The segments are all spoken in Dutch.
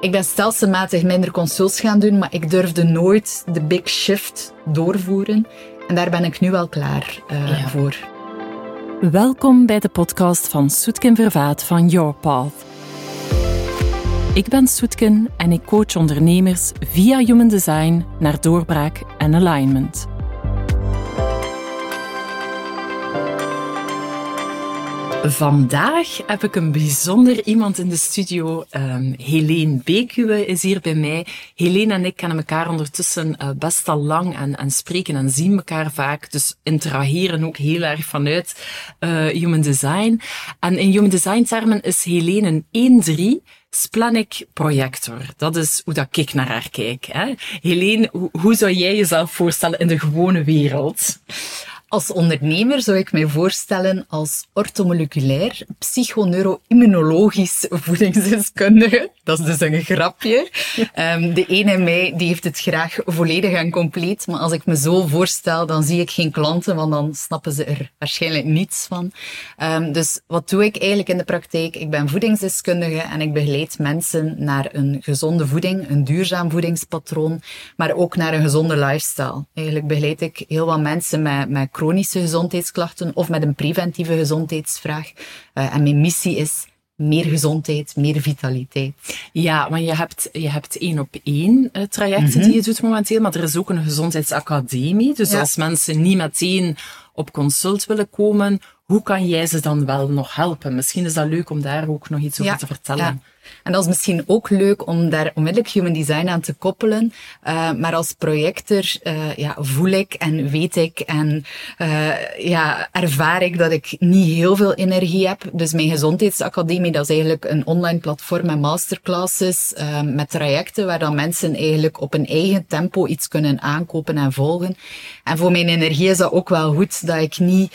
Ik ben stelselmatig minder consults gaan doen, maar ik durfde nooit de big shift doorvoeren. En daar ben ik nu wel klaar uh, voor. Welkom bij de podcast van Soetken Vervaat van Your Path. Ik ben Soetken en ik coach ondernemers via Human Design naar doorbraak en alignment. Vandaag heb ik een bijzonder iemand in de studio. Um, Helene Beekuwe is hier bij mij. Helene en ik kennen elkaar ondertussen uh, best al lang en, en, spreken en zien elkaar vaak. Dus interageren ook heel erg vanuit uh, Human Design. En in Human Design termen is Helene een 1-3 Splenic projector. Dat is hoe dat ik naar haar kijk. Hè? Helene, hoe zou jij jezelf voorstellen in de gewone wereld? Als ondernemer zou ik mij voorstellen als ortomoleculair psychoneuroimmunologisch voedingsdeskundige. Dat is dus een grapje. Um, de ene in mij die heeft het graag volledig en compleet, maar als ik me zo voorstel, dan zie ik geen klanten, want dan snappen ze er waarschijnlijk niets van. Um, dus wat doe ik eigenlijk in de praktijk? Ik ben voedingsdeskundige en ik begeleid mensen naar een gezonde voeding, een duurzaam voedingspatroon, maar ook naar een gezonde lifestyle. Eigenlijk begeleid ik heel wat mensen met, met chronische gezondheidsklachten of met een preventieve gezondheidsvraag. Uh, en mijn missie is meer gezondheid, meer vitaliteit. Ja, maar je hebt, je hebt één op één uh, trajecten die je doet momenteel, maar er is ook een gezondheidsacademie. Dus als mensen niet meteen op consult willen komen, hoe kan jij ze dan wel nog helpen? Misschien is dat leuk om daar ook nog iets over te vertellen. Ja. En dat is misschien ook leuk om daar onmiddellijk human design aan te koppelen. Uh, maar als projector uh, ja, voel ik en weet ik en uh, ja, ervaar ik dat ik niet heel veel energie heb. Dus mijn gezondheidsacademie, dat is eigenlijk een online platform met masterclasses, met trajecten waar dan mensen eigenlijk op een eigen tempo iets kunnen aankopen en volgen. En voor mijn energie is dat ook wel goed dat ik niet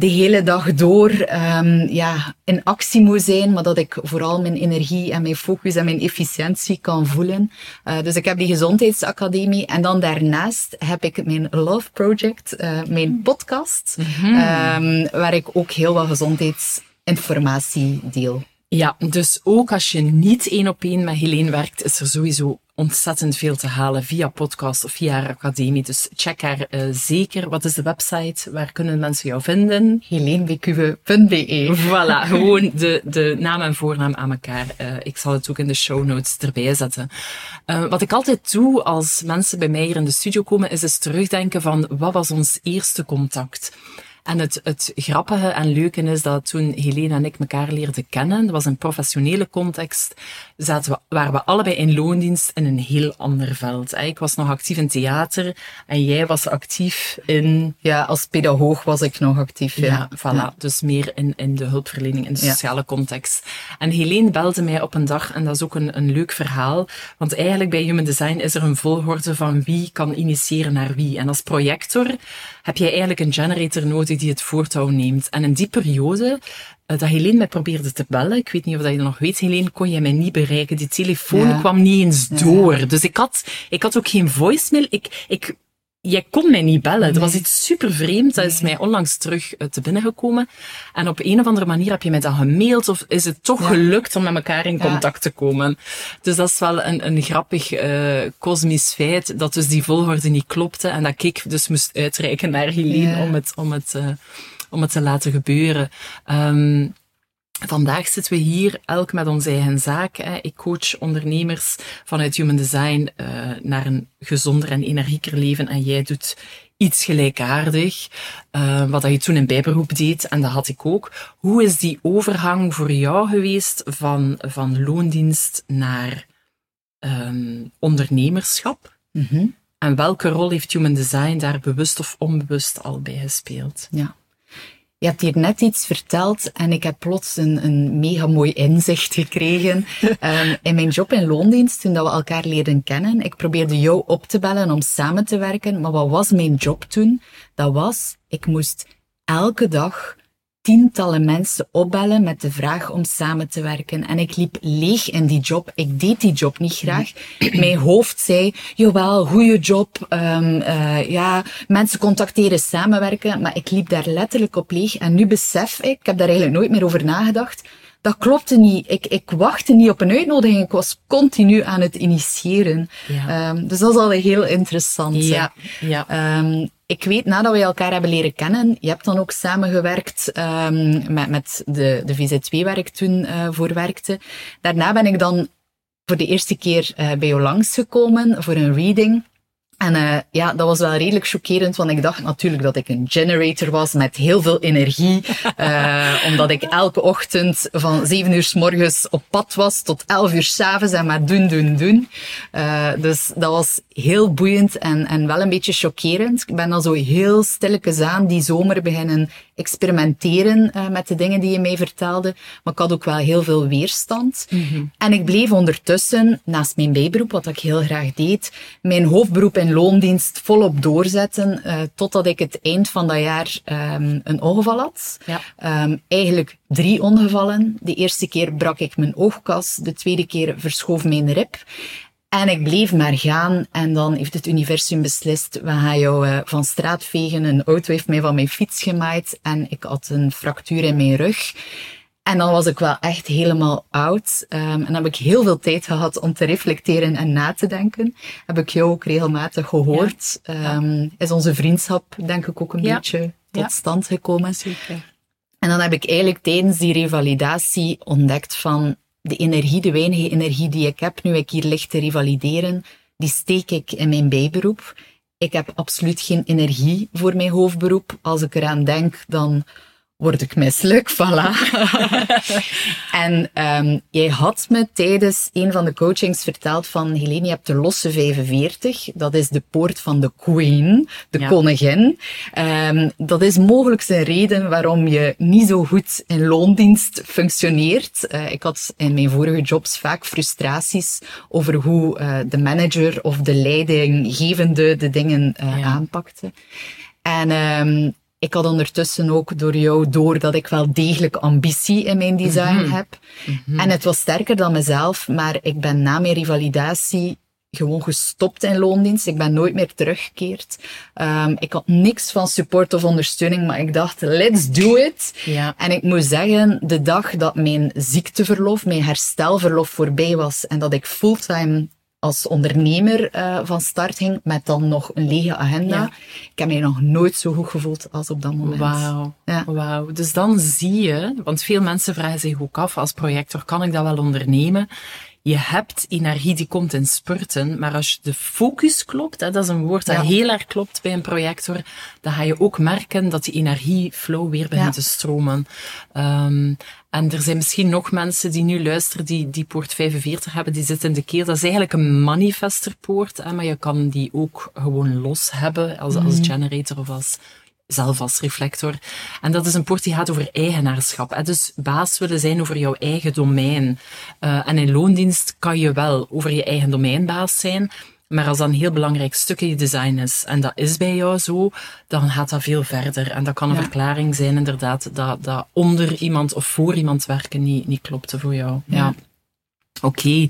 de hele dag door um, ja, in actie moet zijn, maar dat ik vooral mijn energie en mijn focus en mijn efficiëntie kan voelen. Uh, dus ik heb die gezondheidsacademie en dan daarnaast heb ik mijn Love Project, uh, mijn podcast, mm -hmm. um, waar ik ook heel wat gezondheidsinformatie deel. Ja, dus ook als je niet één op één met Helene werkt, is er sowieso ontzettend veel te halen via podcast of via haar academie. Dus check haar uh, zeker. Wat is de website? Waar kunnen mensen jou vinden? heleenbekuwe.be Voilà, gewoon de, de naam en voornaam aan elkaar. Uh, ik zal het ook in de show notes erbij zetten. Uh, wat ik altijd doe als mensen bij mij hier in de studio komen, is eens terugdenken van wat was ons eerste contact? En het, het grappige en leuke is dat toen Helene en ik elkaar leerden kennen, dat was een professionele context, zaten we, waren we allebei in loondienst in een heel ander veld. Ik was nog actief in theater en jij was actief in... Ja, als pedagoog was ik nog actief. Ja, ja voilà. Dus meer in, in de hulpverlening, in de sociale context. En Helene belde mij op een dag, en dat is ook een, een leuk verhaal, want eigenlijk bij Human Design is er een volgorde van wie kan initiëren naar wie. En als projector heb jij eigenlijk een generator nodig die het voortouw neemt. En in die periode uh, dat Helene mij probeerde te bellen, ik weet niet of dat je dat nog weet, Helene, kon je mij niet bereiken. Die telefoon ja. kwam niet eens door. Ja. Dus ik had, ik had ook geen voicemail. Ik, ik jij kon mij niet bellen. Nee. Dat was iets super vreemd. Dat is mij onlangs terug uh, te binnen gekomen. En op een of andere manier heb je mij dan gemaild of is het toch ja. gelukt om met elkaar in contact ja. te komen. Dus dat is wel een, een grappig uh, kosmisch feit dat dus die volgorde niet klopte en dat ik dus moest uitreiken naar Helene ja. om het, om het, uh, om het te laten gebeuren. Um, Vandaag zitten we hier elk met onze eigen zaak. Hè. Ik coach ondernemers vanuit Human Design uh, naar een gezonder en energieker leven. En jij doet iets gelijkaardig, uh, wat dat je toen in bijberoep deed. En dat had ik ook. Hoe is die overgang voor jou geweest van, van loondienst naar um, ondernemerschap? Mm -hmm. En welke rol heeft Human Design daar bewust of onbewust al bij gespeeld? Ja. Je hebt hier net iets verteld en ik heb plots een, een mega mooi inzicht gekregen. um, in mijn job in loondienst, toen dat we elkaar leerden kennen, ik probeerde jou op te bellen om samen te werken. Maar wat was mijn job toen? Dat was, ik moest elke dag tientallen mensen opbellen met de vraag om samen te werken. En ik liep leeg in die job. Ik deed die job niet graag. Mijn hoofd zei, jawel, goede job, um, ja, mensen contacteren, samenwerken. Maar ik liep daar letterlijk op leeg. En nu besef ik, ik heb daar eigenlijk nooit meer over nagedacht, dat klopte niet. Ik, ik wachtte niet op een uitnodiging. Ik was continu aan het initiëren. Ja. Um, dus dat is al heel interessant. Ja. ja. Um, ik weet, nadat we elkaar hebben leren kennen, je hebt dan ook samengewerkt um, met, met de, de VZ2 waar ik toen uh, voor werkte. Daarna ben ik dan voor de eerste keer uh, bij jou langsgekomen voor een reading. En uh, ja, dat was wel redelijk chockerend, want ik dacht natuurlijk dat ik een generator was met heel veel energie. Uh, omdat ik elke ochtend van 7 uur s morgens op pad was tot 11 uur s avonds en maar doen, doen, doen. Uh, dus dat was heel boeiend en, en wel een beetje chockerend. Ik ben dan zo heel stilletjes aan die zomer beginnen experimenteren uh, met de dingen die je mij vertelde. Maar ik had ook wel heel veel weerstand. Mm -hmm. En ik bleef ondertussen, naast mijn bijberoep, wat ik heel graag deed, mijn hoofdberoep in loondienst volop doorzetten, uh, totdat ik het eind van dat jaar um, een ongeval had. Ja. Um, eigenlijk drie ongevallen. De eerste keer brak ik mijn oogkas, de tweede keer verschoof mijn rib. En ik bleef maar gaan en dan heeft het universum beslist, we gaan jou uh, van straat vegen. Een auto heeft mij van mijn fiets gemaaid en ik had een fractuur in mijn rug. En dan was ik wel echt helemaal oud. Um, en heb ik heel veel tijd gehad om te reflecteren en na te denken. Heb ik jou ook regelmatig gehoord. Ja. Um, is onze vriendschap denk ik ook een ja. beetje tot stand gekomen. Zeker. En dan heb ik eigenlijk tijdens die revalidatie ontdekt van de energie, de weinige energie die ik heb, nu ik hier lig te revalideren, die steek ik in mijn bijberoep. Ik heb absoluut geen energie voor mijn hoofdberoep. Als ik eraan denk, dan word ik misselijk, voilà. en um, jij had me tijdens een van de coachings verteld van, Helene, je hebt de losse 45. Dat is de poort van de queen, de ja. koningin. Um, dat is mogelijk een reden waarom je niet zo goed in loondienst functioneert. Uh, ik had in mijn vorige jobs vaak frustraties over hoe uh, de manager of de leidinggevende de dingen uh, ja. aanpakte. En um, ik had ondertussen ook door jou door dat ik wel degelijk ambitie in mijn design mm -hmm. heb. Mm -hmm. En het was sterker dan mezelf, maar ik ben na mijn revalidatie gewoon gestopt in loondienst. Ik ben nooit meer teruggekeerd. Um, ik had niks van support of ondersteuning, maar ik dacht, let's do it. Ja. En ik moet zeggen, de dag dat mijn ziekteverlof, mijn herstelverlof voorbij was en dat ik fulltime als ondernemer uh, van start ging, met dan nog een lege agenda. Ja. Ik heb mij nog nooit zo goed gevoeld als op dat moment. Wauw. Ja. Wauw. Dus dan zie je, want veel mensen vragen zich ook af, als projector, kan ik dat wel ondernemen? Je hebt energie die komt in spurten, maar als de focus klopt, hè, dat is een woord dat ja. heel erg klopt bij een projector, dan ga je ook merken dat die energieflow weer begint ja. te stromen. Um, en er zijn misschien nog mensen die nu luisteren die die poort 45 hebben, die zit in de keel. Dat is eigenlijk een manifesterpoort, hè, maar je kan die ook gewoon los hebben als, mm. als generator of als zelf als reflector. En dat is een poort die gaat over eigenaarschap. Hè? Dus baas willen zijn over jouw eigen domein. Uh, en in loondienst kan je wel over je eigen domein baas zijn. Maar als dat een heel belangrijk stuk in je design is, en dat is bij jou zo, dan gaat dat veel verder. En dat kan een ja. verklaring zijn, inderdaad, dat, dat onder iemand of voor iemand werken niet, niet klopte voor jou. ja. ja. Oké.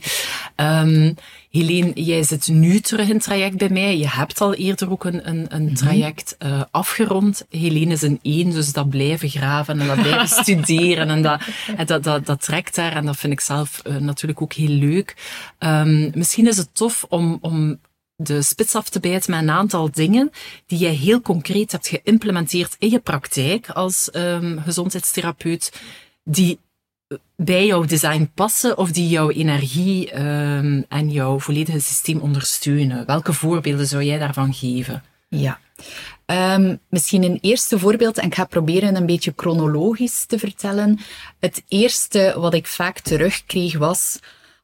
Okay. Um, Helene, jij zit nu terug in het traject bij mij. Je hebt al eerder ook een, een, een traject uh, afgerond. Helene is een één, dus dat blijven graven en dat blijven studeren. En dat, en dat, dat, dat trekt daar. En dat vind ik zelf uh, natuurlijk ook heel leuk. Um, misschien is het tof om, om de spits af te bijten met een aantal dingen die jij heel concreet hebt geïmplementeerd in je praktijk als um, gezondheidstherapeut, die bij jouw design passen of die jouw energie um, en jouw volledige systeem ondersteunen? Welke voorbeelden zou jij daarvan geven? Ja. Um, misschien een eerste voorbeeld, en ik ga proberen een beetje chronologisch te vertellen. Het eerste wat ik vaak terugkreeg was,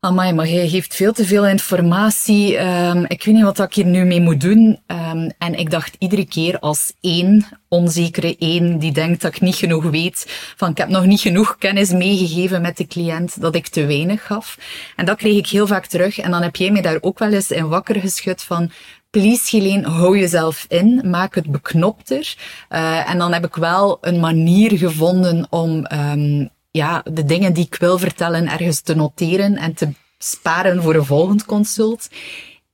Amai, maar jij geeft veel te veel informatie. Um, ik weet niet wat ik hier nu mee moet doen. Um, en ik dacht iedere keer als één, onzekere één, die denkt dat ik niet genoeg weet, van ik heb nog niet genoeg kennis meegegeven met de cliënt, dat ik te weinig gaf. En dat kreeg ik heel vaak terug. En dan heb jij mij daar ook wel eens in wakker geschud van, please Helene, hou jezelf in, maak het beknopter. Uh, en dan heb ik wel een manier gevonden om um, ja, de dingen die ik wil vertellen ergens te noteren en te sparen voor een volgend consult.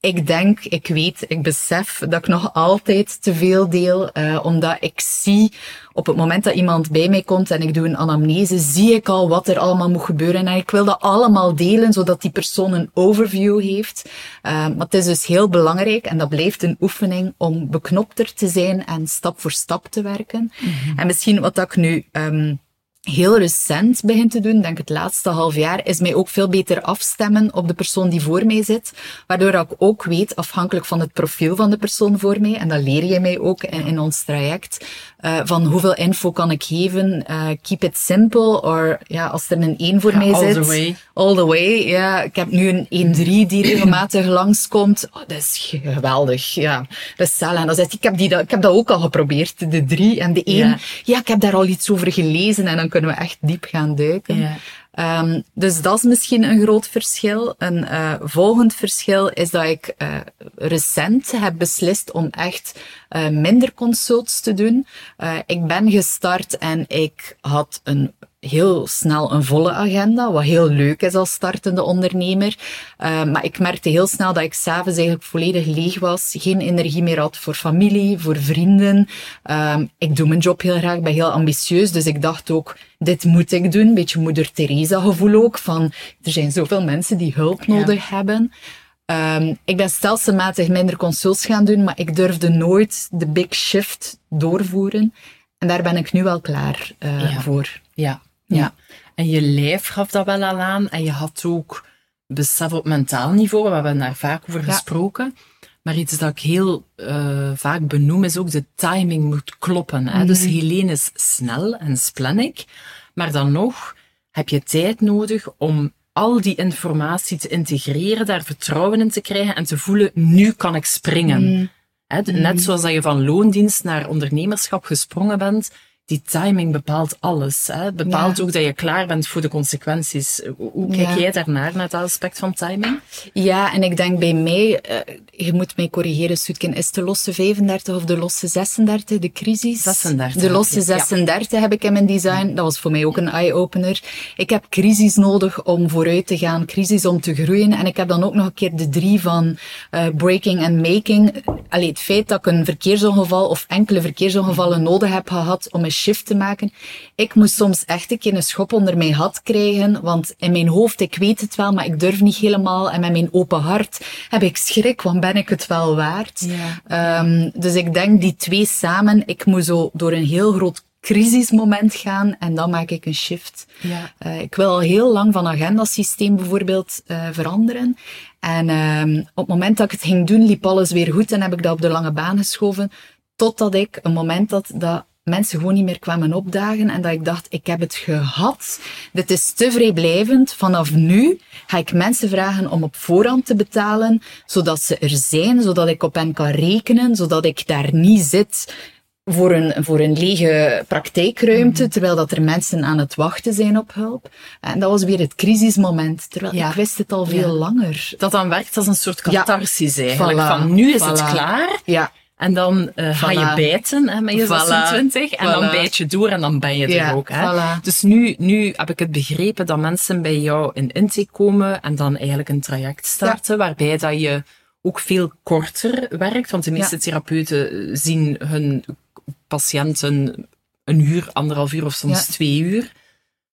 ik denk, ik weet, ik besef dat ik nog altijd te veel deel, uh, omdat ik zie op het moment dat iemand bij mij komt en ik doe een anamnese, zie ik al wat er allemaal moet gebeuren. En ik wil dat allemaal delen, zodat die persoon een overview heeft. Uh, maar het is dus heel belangrijk, en dat blijft een oefening, om beknopter te zijn en stap voor stap te werken. Mm -hmm. En misschien wat ik nu um, heel recent begin te doen, denk het laatste half jaar, is mij ook veel beter afstemmen op de persoon die voor mij zit. Waardoor ik ook weet, afhankelijk van het profiel van de persoon voor mij, en dat leer je mij ook in, in ons traject, uh, van hoeveel info kan ik geven. Uh, keep it simple, or ja, als er een 1 voor ja, mij all zit. The way. All the way. Ja, ik heb nu een 1-3 die regelmatig langskomt. Oh, dat is geweldig. Ja, dat is. En dan zegt ik heb, die, ik heb dat ook al geprobeerd, de 3 en de 1. Ja. ja, ik heb daar al iets over gelezen en dan kunnen we echt diep gaan duiken. Ja. Um, dus dat is misschien een groot verschil. Een uh, volgend verschil is dat ik uh, recent heb beslist om echt uh, minder consults te doen. ik ben gestart en ik had een heel snel een volle agenda, wat heel leuk is als startende ondernemer. Uh, maar ik merkte heel snel dat ik s'avonds eigenlijk volledig leeg was, geen energie meer had voor familie, voor vrienden. Uh, ik doe mijn job heel graag, ben heel ambitieus, dus ik dacht ook, dit moet ik doen. Beetje moeder Teresa gevoel ook, van er zijn zoveel mensen die hulp nodig ja. hebben. Um, ik ben stelselmatig minder consults gaan doen, maar ik durfde nooit de big shift doorvoeren. En daar ben ik nu wel klaar uh, ja. voor. Ja, ja. En je lijf gaf dat wel al aan. En je had ook besef op mentaal niveau. We hebben daar vaak over Ja. gesproken. Maar iets dat ik heel uh, vaak benoem is ook de timing moet kloppen. Hè? Dus Helene is snel en splenic. Maar dan nog heb je tijd nodig om al die informatie te integreren, daar vertrouwen in te krijgen en te voelen, nu kan ik springen. Hè, de- Net zoals dat je van loondienst naar ondernemerschap gesprongen bent, die timing bepaalt alles. Hè. Bepaalt Ja. ook dat je klaar bent voor de consequenties. Hoe, kijk Ja. jij daarnaar, naar dat aspect van timing? Ja, en ik denk bij mij, eh, je moet mij corrigeren, Soetken, is de losse 35 of de losse 36 de crisis? 36 De losse heb je, ja. 36 heb ik in mijn design. Dat was voor mij ook een eye-opener. Ik heb crisis nodig om vooruit te gaan, crisis om te groeien. En ik heb dan ook nog een keer de drie van eh, breaking en making. Allee, het feit dat ik een verkeersongeval of enkele verkeersongevallen nodig heb gehad om shift te maken. Ik moest soms echt een keer een schop onder mijn hat krijgen, want in mijn hoofd, ik weet het wel, maar ik durf niet helemaal. En met mijn open hart heb ik schrik, want ben ik het wel waard? Ja. Um, dus ik denk die twee samen, ik moet zo door een heel groot crisismoment gaan en dan maak ik een shift. Ja. Uh, ik wil al heel lang van agendasysteem bijvoorbeeld uh, veranderen. En um, op het moment dat ik het ging doen, liep alles weer goed en heb ik dat op de lange baan geschoven. Totdat ik een moment had dat mensen gewoon niet meer kwamen opdagen en dat ik dacht, ik heb het gehad. Dit is te vrijblijvend. Vanaf nu ga ik mensen vragen om op voorhand te betalen, zodat ze er zijn, zodat ik op hen kan rekenen, zodat ik daar niet zit voor een, voor een lege praktijkruimte, terwijl dat er mensen aan het wachten zijn op hulp. En dat was weer het crisismoment, terwijl Ja. ik wist het al veel Ja. langer. Dat dan werkt als een soort catharsis eigenlijk. Voilà. Van nu is het klaar. Ja. En dan eh, ga je bijten hè, met je Voilà. 26 en dan bijt je door en dan ben je er ook. Hè. voilà. Dus nu, nu heb ik het begrepen dat mensen bij jou in intake komen en dan eigenlijk een traject starten waarbij dat je ook veel korter werkt. Want de meeste Ja. therapeuten zien hun patiënten een uur, anderhalf uur of soms twee uur.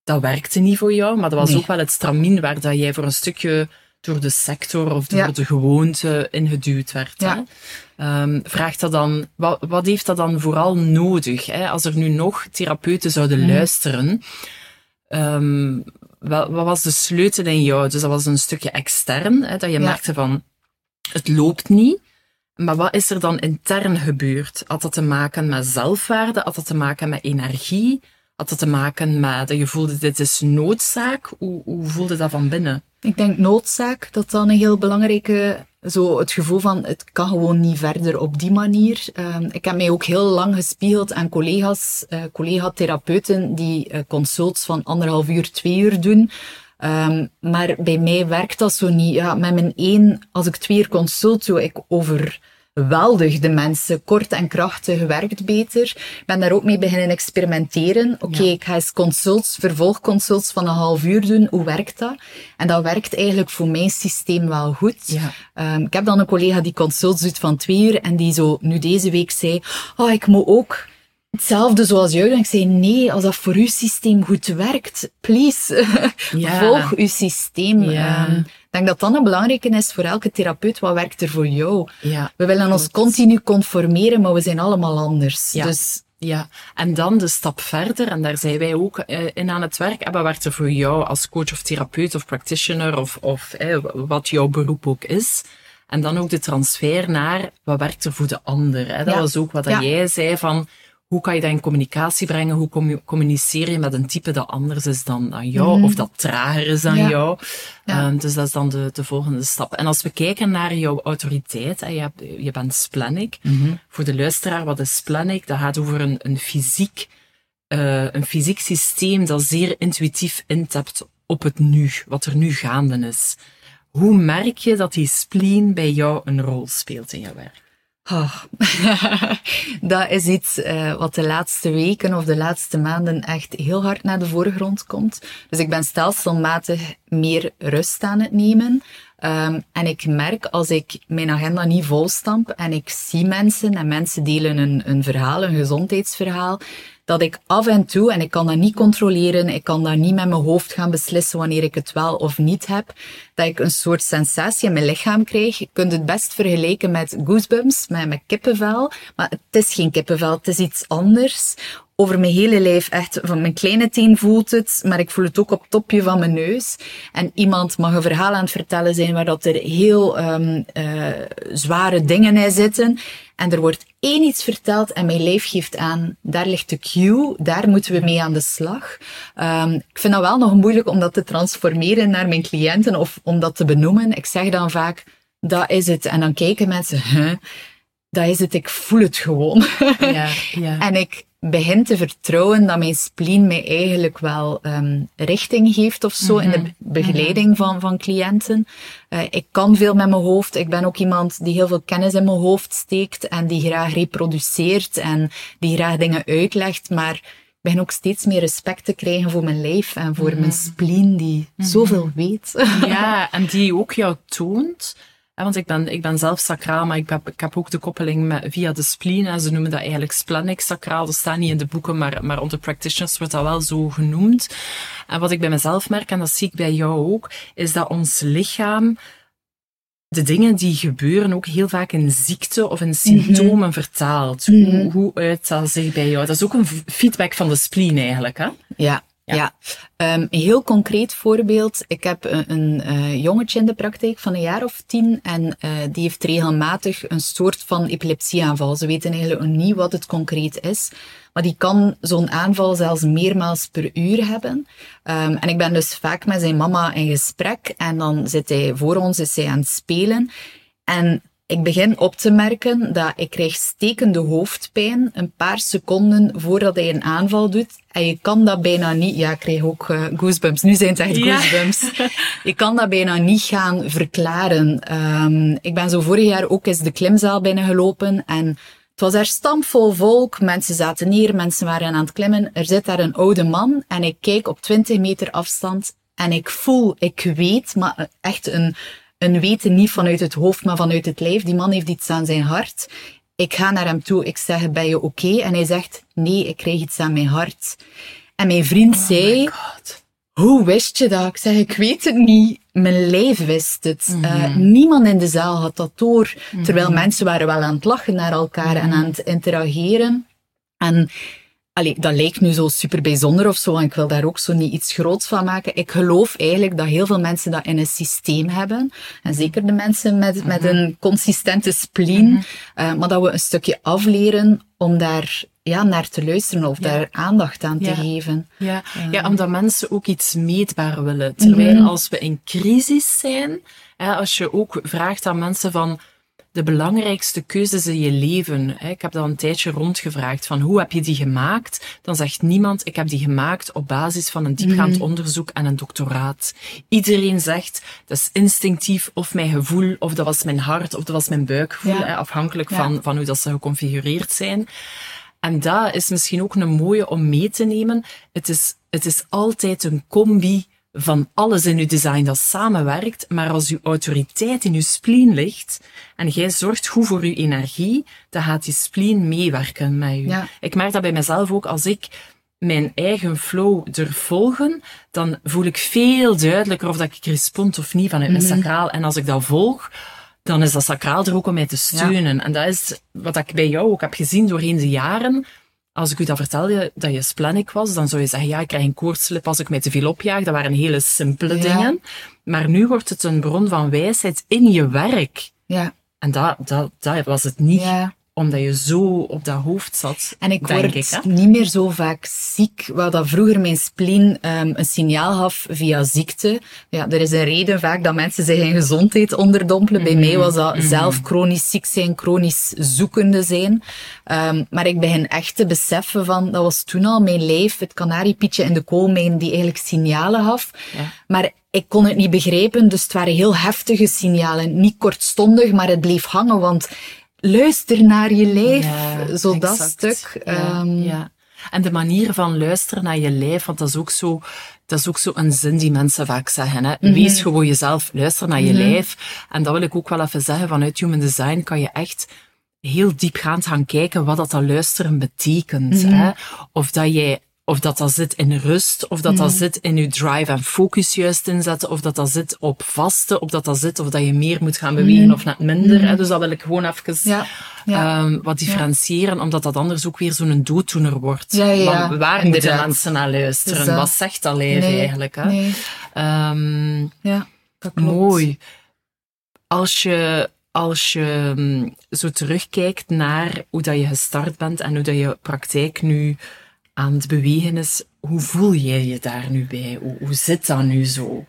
Dat werkte niet voor jou, maar dat was Nee. ook wel het stramien waar dat jij voor een stukje door de sector of door de gewoonte ingeduwd werd. Ja. Hè? Um, vraagt dat dan, wat, wat heeft dat dan vooral nodig? Hè? Als er nu nog therapeuten zouden Mhm. luisteren, um, wat, wat was de sleutel in jou? Dus dat was een stukje extern, hè, dat je Ja. merkte van, het loopt niet. Maar wat is er dan intern gebeurd? Had dat te maken met zelfwaarde? Had dat te maken met energie? Had dat te maken met dat je voelde, dit is noodzaak? Hoe, hoe voelde dat van binnen? Ik denk noodzaak, dat dan een heel belangrijke, zo het gevoel van het kan gewoon niet verder op die manier. Um, ik heb mij ook heel lang gespiegeld aan collega's, uh, collega-therapeuten die uh, consults van anderhalf uur, twee uur doen. Um, maar bij mij werkt dat zo niet. Ja, met mijn één, als ik twee uur consult doe, ik over geweldig. De mensen, kort en krachtig, werkt beter. Ik ben daar ook mee beginnen experimenteren. Oké, ik ga eens consults, vervolgconsults van een half uur doen. Hoe werkt dat? En dat werkt eigenlijk voor mijn systeem wel goed. Ja. Um, ik heb dan een collega die consults doet van twee uur en die zo nu deze week zei, oh, ik moet ook hetzelfde zoals jou. En ik zei, nee, als dat voor uw systeem goed werkt, please, ja. volg uw systeem. Ja. Um, ik denk dat dat een belangrijke is voor elke therapeut. Wat werkt er voor jou? Ja, we willen ons continu conformeren, maar we zijn allemaal anders. Ja. Dus ja, en dan de stap verder, en daar zijn wij ook uh, in aan het werk. En wat werkt er voor jou als coach of therapeut of practitioner of, of eh, wat jouw beroep ook is? En dan ook de transfer naar wat werkt er voor de ander. Hè? Dat Ja. was ook wat Ja. jij zei van hoe kan je dat in communicatie brengen? Hoe commu- communiceer je met een type dat anders is dan, dan jou of dat trager is dan Mhm. Ja. jou? Ja. Ehm, dus dat is dan de, de volgende stap. En als we kijken naar jouw autoriteit, hè, je, hebt, je bent splenic. Mhm. Voor de luisteraar, wat is splenic? Dat gaat over een, een fysiek eh, een fysiek systeem dat zeer intuïtief intapt op het nu, wat er nu gaande is. Hoe merk je dat die spleen bij jou een rol speelt in je werk? Ah. dat is iets uh, wat de laatste weken of de laatste maanden echt heel hard naar de voorgrond komt. Dus ik ben stelselmatig meer rust aan het nemen. Um, en ik merk als ik mijn agenda niet volstamp en ik zie mensen en mensen delen een, een verhaal, een gezondheidsverhaal, dat ik af en toe, en ik kan dat niet controleren, ik kan dat niet met mijn hoofd gaan beslissen wanneer ik het wel of niet heb, dat ik een soort sensatie in mijn lichaam krijg. Je kunt het best vergelijken met goosebumps, met, met kippenvel, maar het is geen kippenvel, het is iets anders. Over mijn hele lijf, echt van mijn kleine teen voelt het, maar ik voel het ook op het topje van mijn neus. En iemand mag een verhaal aan het vertellen zijn waar dat er heel um, uh, zware dingen in zitten. En er wordt één iets verteld en mijn lijf geeft aan, daar ligt de cue, daar moeten we mee aan de slag. Um, ik vind dat wel nog moeilijk om dat te transformeren naar mijn cliënten of om dat te benoemen. Ik zeg dan vaak, dat is het. En dan kijken mensen, huh, dat is het, ik voel het gewoon. Ja, ja. en ik begin te vertrouwen dat mijn spleen mij eigenlijk wel um, richting geeft of zo in de begeleiding mm-hmm. van, van cliënten. Uh, ik kan veel met mijn hoofd. Ik ben ook iemand die heel veel kennis in mijn hoofd steekt en die graag reproduceert en die graag dingen uitlegt, maar ik begin ook steeds meer respect te krijgen voor mijn lijf en voor mijn spleen die zoveel weet. Ja, en die ook jou toont want ik ben, ik ben zelf sacraal, maar ik heb, ik heb ook de koppeling met, via de spleen. En ze noemen dat eigenlijk splenic sacraal. Dat staat niet in de boeken, maar, maar onder practitioners wordt dat wel zo genoemd. En wat ik bij mezelf merk, en dat zie ik bij jou ook, is dat ons lichaam de dingen die gebeuren ook heel vaak in ziekte of in symptomen mm-hmm. vertaalt. Mm-hmm. Hoe, hoe uit dat zich bij jou? Dat is ook een feedback van de spleen eigenlijk, hè? Ja, ja. ja. Een heel concreet voorbeeld. Ik heb een, een uh, jongetje in de praktijk van een jaar of tien en uh, die heeft regelmatig een soort van epilepsieaanval. Ze weten eigenlijk niet wat het concreet is, maar die kan zo'n aanval zelfs meermaals per uur hebben. Um, en ik ben dus vaak met zijn mama in gesprek en dan zit hij voor ons, is hij aan het spelen. En ik begin op te merken dat ik krijg stekende hoofdpijn een paar seconden voordat hij een aanval doet. En je kan dat bijna niet... Ja, ik krijg ook uh, goosebumps. Nu zijn het echt Ja. goosebumps. je kan dat bijna niet gaan verklaren. Um, ik ben zo vorig jaar ook eens de klimzaal binnengelopen en het was daar stampvol volk. Mensen zaten neer, mensen waren aan het klimmen. Er zit daar een oude man en ik kijk op 20 meter afstand en ik voel, ik weet, maar echt een een weten niet vanuit het hoofd, maar vanuit het lijf. Die man heeft iets aan zijn hart. Ik ga naar hem toe, ik zeg, ben je oké? Okay? En hij zegt, nee, ik krijg iets aan mijn hart. En mijn vriend oh zei, hoe wist je dat? Ik zeg, ik weet het niet. Mijn lijf wist het. Mm -hmm. uh, niemand in de zaal had dat door. Mm -hmm. Terwijl mensen waren wel aan het lachen naar elkaar mm -hmm. en aan het interageren. En Allee, dat lijkt nu zo super bijzonder of zo, en ik wil daar ook zo niet iets groots van maken. Ik geloof eigenlijk dat heel veel mensen dat in een systeem hebben. En zeker de mensen met, mm -hmm. met een consistente spleen. Mm -hmm. uh, maar dat we een stukje afleren om daar ja, naar te luisteren of ja. daar aandacht aan ja. te geven. Ja. Uh, ja, omdat mensen ook iets meetbaar willen. Terwijl mm -hmm. als we in crisis zijn, hè, als je ook vraagt aan mensen van de belangrijkste keuzes in je leven. Ik heb dat een tijdje rondgevraagd van hoe heb je die gemaakt? Dan zegt niemand, ik heb die gemaakt op basis van een diepgaand mhm. onderzoek en een doctoraat. Iedereen zegt, dat is instinctief of mijn gevoel, of dat was mijn hart, of dat was mijn buikgevoel, afhankelijk van, van hoe dat ze geconfigureerd zijn. En dat is misschien ook een mooie om mee te nemen. Het is, het is altijd een combi van alles in uw design dat samenwerkt, maar als uw autoriteit in uw spleen ligt en jij zorgt goed voor uw energie, dan gaat die spleen meewerken met u. Ik merk dat bij mezelf ook als ik mijn eigen flow durf volgen, dan voel ik veel duidelijker of dat ik respond of niet vanuit mijn mm sacraal. En als ik dat volg, dan is dat sacraal er ook om mij te steunen. En dat is wat ik bij jou ook heb gezien doorheen de jaren als ik u dat vertelde, dat je splenic was, dan zou je zeggen, ja, ik krijg een koortslip als ik mij te veel opjaag. Dat waren hele simpele dingen. Maar nu wordt het een bron van wijsheid in je werk. Ja. En dat, dat, dat was het niet. Ja omdat je zo op dat hoofd zat. En ik word ik, niet meer zo vaak ziek, wat dat vroeger mijn spleen um, een signaal gaf via ziekte. Ja, er is een reden vaak dat mensen zich in gezondheid onderdompelen. Bij mij mhm. was dat mhm. zelf chronisch ziek zijn, chronisch zoekende zijn. Um, maar ik begin echt te beseffen van, dat was toen al mijn lijf, het kanariepietje in de koolmijn, die eigenlijk signalen gaf. Ja. Maar ik kon het niet begrijpen, dus het waren heel heftige signalen. Niet kortstondig, maar het bleef hangen, want luister naar je lijf, ja, zo dat stuk. Ja, um, ja, En de manier van luisteren naar je lijf, want dat is ook zo, dat is ook zo een zin die mensen vaak zeggen. Hè? Mm Wees gewoon jezelf, luister naar je mm lijf. En dat wil ik ook wel even zeggen, vanuit Human Design kan je echt heel diepgaand gaan kijken wat dat, dat luisteren betekent. Mm hè? Of dat jij of dat dat zit in rust, of dat dat mm. zit in je drive en focus juist inzetten, of dat dat zit op vasten, of dat dat zit of dat je meer moet gaan bewegen mm. of net minder. Mm. Dus dat wil ik gewoon even ja. Ja. Um, wat differentiëren, ja. omdat dat anders ook weer zo'n dooddoener wordt. Ja, ja, waar moeten mensen naar luisteren? Dus wat zegt dat eigenlijk? Hè? Nee. Um, ja, dat klopt. Mooi. Als je als je zo terugkijkt naar hoe dat je gestart bent en hoe dat je praktijk nu aan het bewegen is, hoe voel jij je daar nu bij? Hoe, hoe zit dat nu zo?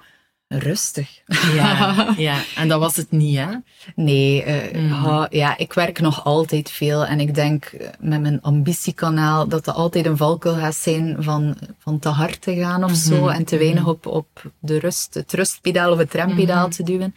Rustig. Ja, ja, en dat was het niet, hè? Nee, uh, ja, ik werk nog altijd veel en ik denk eh, met mijn ambitiekanaal dat er altijd een valkuil gaat zijn van, van te hard te gaan of zo mhm. en te weinig mhm. op, op de rust, het rustpedaal of het rempedaal mm te duwen.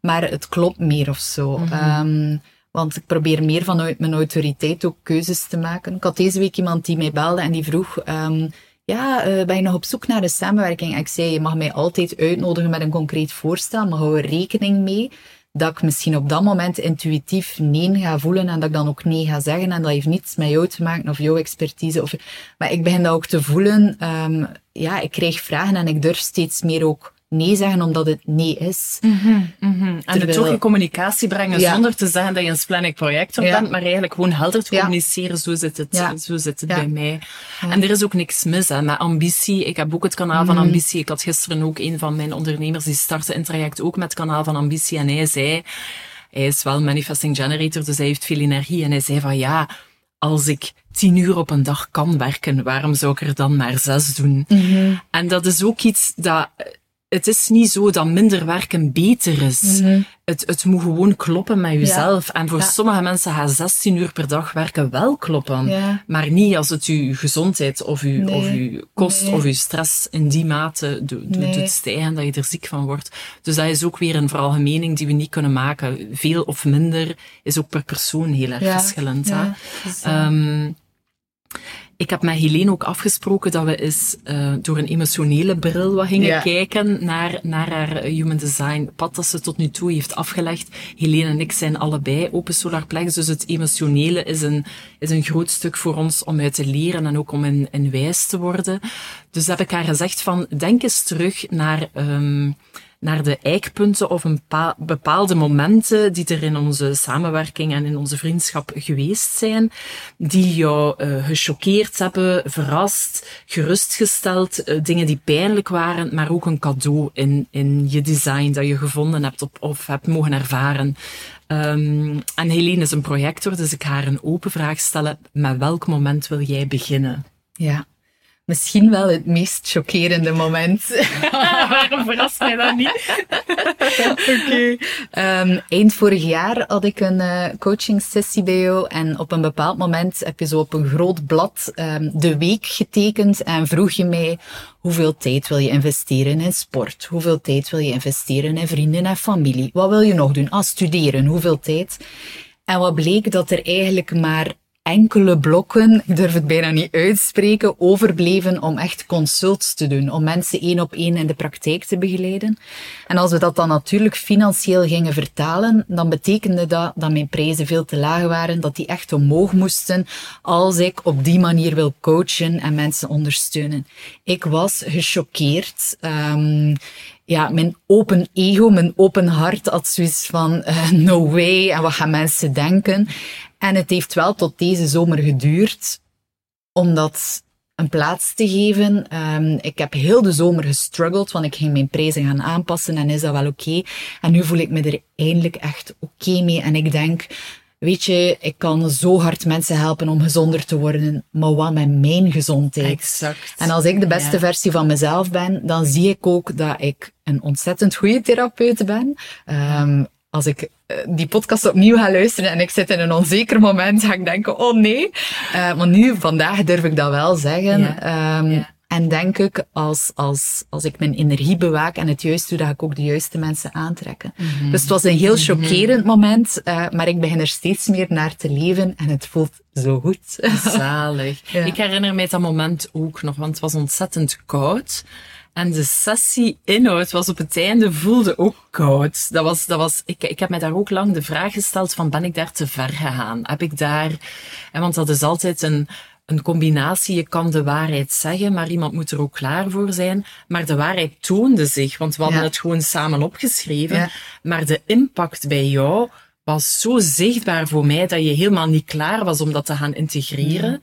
Maar het klopt meer of zo. Um, want ik probeer meer vanuit mijn autoriteit ook keuzes te maken. Ik had deze week iemand die mij belde en die vroeg, um, ja, uh, ben je nog op zoek naar een samenwerking? En ik zei, je mag mij altijd uitnodigen met een concreet voorstel, maar hou er rekening mee dat ik misschien op dat moment intuïtief nee ga voelen en dat ik dan ook nee ga zeggen. En dat heeft niets met jou te maken of jouw expertise. Of, maar ik begin dat ook te voelen. Um, ja, ik krijg vragen en ik durf steeds meer ook nee zeggen omdat het nee is. Mm -hmm, En het toch in communicatie brengen zonder te zeggen dat je een splenic projector bent, maar eigenlijk gewoon helder te communiceren. Zo zit het, zo zit het bij mij. En er is ook niks mis hè, met ambitie. Ik heb ook het kanaal van mhm. ambitie. Ik had gisteren ook een van mijn ondernemers die startte een traject ook met het kanaal van ambitie en hij zei, hij is wel manifesting generator, dus hij heeft veel energie en hij zei van ja, als ik tien uur op een dag kan werken, waarom zou ik er dan maar zes doen? Mhm. En dat is ook iets dat het is niet zo dat minder werken beter is. Mhm. het, het moet gewoon kloppen met jezelf. En voor sommige mensen gaat 16 uur per dag werken wel kloppen. Maar niet als het je gezondheid of je, of kost of je stress in die mate doet, doet stijgen dat je er ziek van wordt. Dus dat is ook weer een veralgemening die we niet kunnen maken. Veel of minder is ook per persoon heel erg verschillend. Hè? Ik heb met Helene ook afgesproken dat we eens uh, door een emotionele bril wat gingen kijken naar, naar haar human design pad dat ze tot nu toe heeft afgelegd. Helene en ik zijn allebei open solar plex, dus het emotionele is een, is een groot stuk voor ons om uit te leren en ook om in, in wijs te worden. Dus heb ik haar gezegd van, denk eens terug naar... Um, naar de eikpunten of een bepaalde momenten die er in onze samenwerking en in onze vriendschap geweest zijn, die jou uh, gechoqueerd hebben, verrast, gerustgesteld, uh, dingen die pijnlijk waren, maar ook een cadeau in, in je design dat je gevonden hebt op, of hebt mogen ervaren. Um, en Helene is een projector, dus ik ga haar een open vraag stellen. Met welk moment wil jij beginnen? Ja, Misschien wel het meest chockerende moment. Waarom verrast mij dat niet? Oké. Ehm, eind vorig jaar had ik een uh, coaching sessie bij jou en op een bepaald moment heb je zo op een groot blad um, de week getekend en vroeg je mij hoeveel tijd wil je investeren in sport? Hoeveel tijd wil je investeren in vrienden en familie? Wat wil je nog doen? Ah, studeren. Hoeveel tijd? En wat bleek dat er eigenlijk maar enkele blokken, ik durf het bijna niet uitspreken, overbleven om echt consults te doen, om mensen één op één in de praktijk te begeleiden. En als we dat dan natuurlijk financieel gingen vertalen, dan betekende dat dat mijn prijzen veel te laag waren, dat die echt omhoog moesten als ik op die manier wil coachen en mensen ondersteunen. Ik was gechoqueerd. Um, ja, mijn open ego, mijn open hart had zoiets van uh, no way en wat gaan mensen denken. En het heeft wel tot deze zomer geduurd om dat een plaats te geven. Um, ik heb heel de zomer gestruggeld, want ik ging mijn prijzen gaan aanpassen en is dat wel oké. Okay. En nu voel ik me er eindelijk echt oké okay mee. En ik denk, weet je, ik kan zo hard mensen helpen om gezonder te worden, maar wat met mijn gezondheid? Exact. En als ik de beste ja. versie van mezelf ben, dan zie ik ook dat ik een ontzettend goede therapeut ben. Um, als ik die podcast opnieuw ga luisteren en ik zit in een onzeker moment, ga ik denken, oh nee. Uh, maar nu, vandaag durf ik dat wel zeggen. Ja. Um, ja. En denk ik, als, als, als ik mijn energie bewaak en het juist doe, dat ik ook de juiste mensen aantrekken. Mm -hmm. Dus het was een heel chockerend moment, uh, maar ik begin er steeds meer naar te leven en het voelt zo goed. Zalig. ja. Ik herinner mij dat moment ook nog, want het was ontzettend koud. En de sessie inhoud was op het einde voelde ook koud. Dat was, dat was, ik, ik heb mij daar ook lang de vraag gesteld van, ben ik daar te ver gegaan? Heb ik daar, en want dat is altijd een, een combinatie. Je kan de waarheid zeggen, maar iemand moet er ook klaar voor zijn. Maar de waarheid toonde zich, want we hadden ja. het gewoon samen opgeschreven. Ja. Maar de impact bij jou was zo zichtbaar voor mij dat je helemaal niet klaar was om dat te gaan integreren. Ja.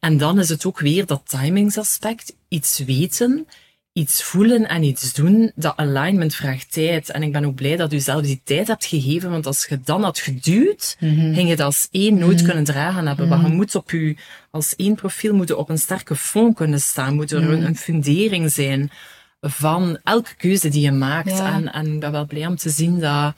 En dan is het ook weer dat timingsaspect, iets weten iets voelen en iets doen, dat alignment vraagt tijd. En ik ben ook blij dat u zelf die tijd hebt gegeven, want als je dan had geduwd, mm -hmm. ging je dat als één nooit mm -hmm. kunnen dragen hebben. Mm -hmm. Maar je moet op je, als één profiel moeten op een sterke fond kunnen staan, moet er een, een fundering zijn van elke keuze die je maakt. Ja. En, en ik ben wel blij om te zien dat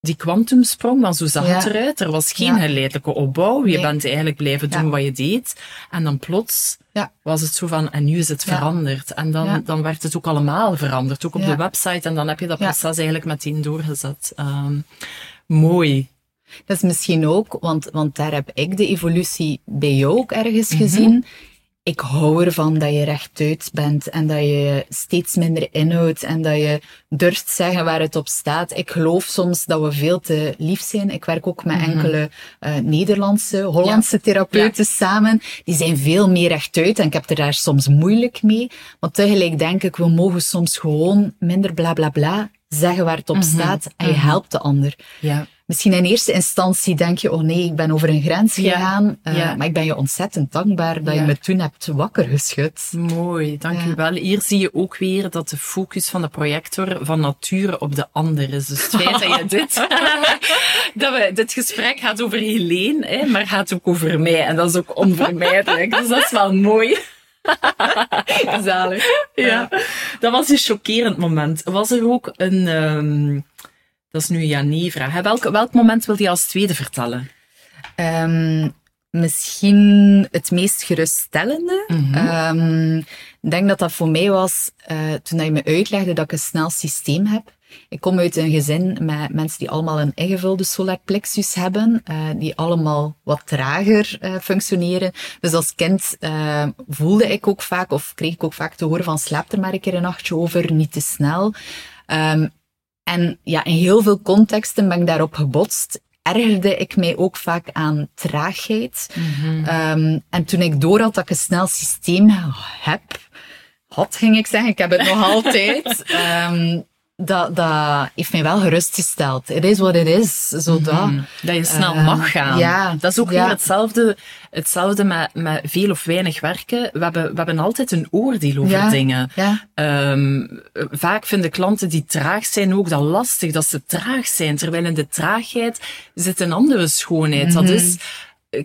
die kwantumsprong, dan zo zag ja. het eruit. Er was geen ja. geleidelijke opbouw. Je nee. bent eigenlijk blijven doen wat je deed. En dan plots was het zo van, en nu is het veranderd. En dan, dan werd het ook allemaal veranderd. Ook op de website. En dan heb je dat proces eigenlijk meteen doorgezet. Um, mooi. Dat is misschien ook, want, want daar heb ik de evolutie bij jou ook ergens mm -hmm. gezien ik hou ervan dat je rechtuit bent en dat je steeds minder inhoudt en dat je durft zeggen waar het op staat. Ik geloof soms dat we veel te lief zijn. Ik werk ook met mm -hmm. enkele uh, Nederlandse, Hollandse ja. therapeuten ja. samen. Die zijn veel meer rechtuit en ik heb er daar soms moeilijk mee. Maar tegelijk denk ik, we mogen soms gewoon minder bla bla bla zeggen waar het op mm -hmm. staat en je helpt de ander. Ja. Misschien in eerste instantie denk je, oh nee, ik ben over een grens gegaan. Ja, uh, ja. Maar ik ben je ontzettend dankbaar dat ja. je me toen hebt wakker geschud. Mooi, dank u wel. Hier zie je ook weer dat de focus van de projector van nature op de ander is. Dus het feit dat je dit, dat we, dit gesprek gaat over Helene, hè, maar gaat ook over mij. En dat is ook onvermijdelijk. dus dat is wel mooi. Zalig. Ja. Dat was een chockerend moment. Was er ook een... Um, dat is nu ja nee vraag. Welk, welk moment wil je als tweede vertellen? Um, misschien het meest geruststellende. Mm -hmm. um, ik denk dat dat voor mij was uh, toen je me uitlegde dat ik een snel systeem heb. Ik kom uit een gezin met mensen die allemaal een ingevulde solar plexus hebben, uh, die allemaal wat trager uh, functioneren. Dus als kind uh, voelde ik ook vaak, of kreeg ik ook vaak te horen van slaap er maar een keer een nachtje over, niet te snel. Um, en ja, in heel veel contexten ben ik daarop gebotst. Ergerde ik mij ook vaak aan traagheid. Mm -hmm. um, en toen ik door had dat ik een snel systeem heb, had ging ik zeggen, ik heb het nog altijd. Um, dat, dat heeft mij wel gerustgesteld. Het is wat het is. Zodat, mm -hmm. dat je snel uh, mag gaan. Ja, dat is ook ja. weer hetzelfde, hetzelfde met, met veel of weinig werken. We hebben, we hebben altijd een oordeel over ja, dingen. Ja. Um, vaak vinden klanten die traag zijn ook dat lastig, dat ze traag zijn. Terwijl in de traagheid zit een andere schoonheid. Mm -hmm. Dat is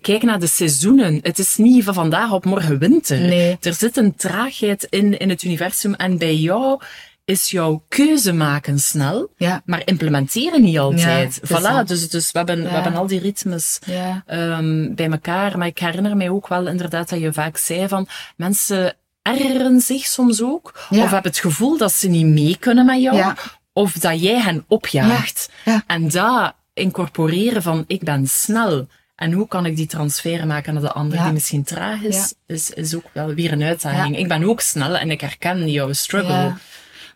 kijk naar de seizoenen. Het is niet van vandaag op morgen winter. Nee. Er zit een traagheid in, in het universum. En bij jou is jouw keuze maken snel, Ja. maar implementeren niet altijd. voilà, dus, dus we, hebben, we hebben al die ritmes ehm, bij elkaar. Maar ik herinner mij ook wel inderdaad dat je vaak zei van mensen ergeren zich soms ook, of hebben het gevoel dat ze niet mee kunnen met jou, of dat jij hen opjaagt. Ja. Ja. En dat incorporeren van ik ben snel. En hoe kan ik die transfer maken naar de ander Ja. die misschien traag is, is, is ook wel weer een uitdaging. Ik ben ook snel en ik herken jouw struggle.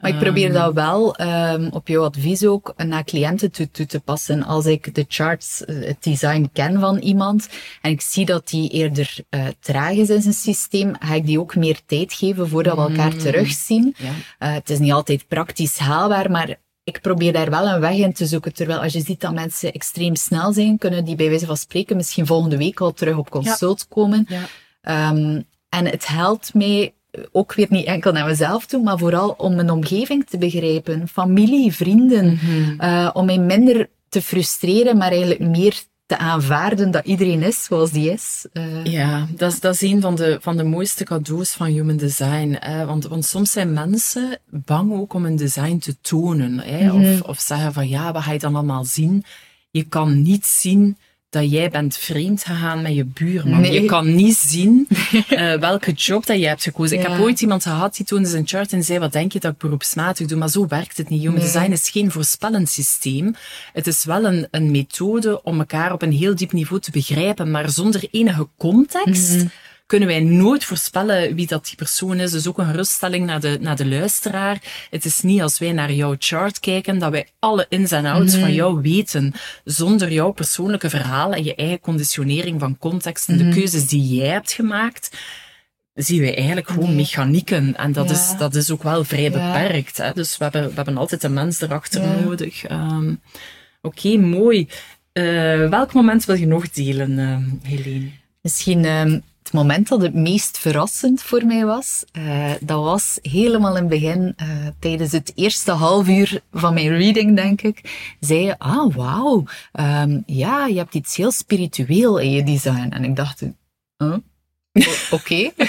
Maar ik probeer dat wel ehm, op jouw advies ook naar cliënten toe, toe te passen. Als ik de charts, eh, het design ken van iemand en ik zie dat die eerder eh, traag is in zijn systeem, ga ik die ook meer tijd geven voordat we elkaar terugzien. Ja. Eh, het is niet altijd praktisch haalbaar, maar ik probeer daar wel een weg in te zoeken. Terwijl als je ziet dat mensen extreem snel zijn, kunnen die bij wijze van spreken misschien volgende week al terug op consult komen. Ja. Ehm, en het helpt mij ook weer niet enkel naar mezelf toe, maar vooral om mijn omgeving te begrijpen. Familie, vrienden. eh, om mij minder te frustreren, maar eigenlijk meer te aanvaarden dat iedereen is zoals die is. Eh, Ja, dat is, dat is een van de, van de mooiste cadeaus van human design. Hè? Want, want soms zijn mensen bang ook om hun design te tonen. Hè? Of, of zeggen van ja, wat ga je dan allemaal zien? Je kan niet zien dat jij bent vreemd gegaan met je buurman. Nee. Je kan niet zien eh, welke job dat je hebt gekozen. Ik heb ooit iemand gehad die toonde zijn chart en zei, wat denk je dat ik beroepsmatig doe? Maar zo werkt het niet. Human Nee. design is geen voorspellend systeem. Het is wel een, een methode om elkaar op een heel diep niveau te begrijpen, maar zonder enige context Mhm. Kunnen wij nooit voorspellen wie dat die persoon is. Dus ook een geruststelling naar de, naar de luisteraar. Het is niet als wij naar jouw chart kijken, dat wij alle ins en outs Mhm. van jou weten. Zonder jouw persoonlijke verhaal en je eigen conditionering van context en Mhm. de keuzes die jij hebt gemaakt, zien wij eigenlijk gewoon Nee. mechanieken. En dat, Ja. is, dat is ook wel vrij Ja. beperkt. Hè? Dus we hebben, we hebben altijd een mens erachter Ja. nodig. Ehm, Oké, mooi. Eh, welk moment wil je nog delen, uh, Helene? Misschien ehm, het moment dat het meest verrassend voor mij was, eh, dat was helemaal in het begin, eh, tijdens het eerste half uur van mijn reading, denk ik, zei je, ah, wauw, ehm, ja, je hebt iets heel spiritueel in je design. En ik dacht, huh? Oké.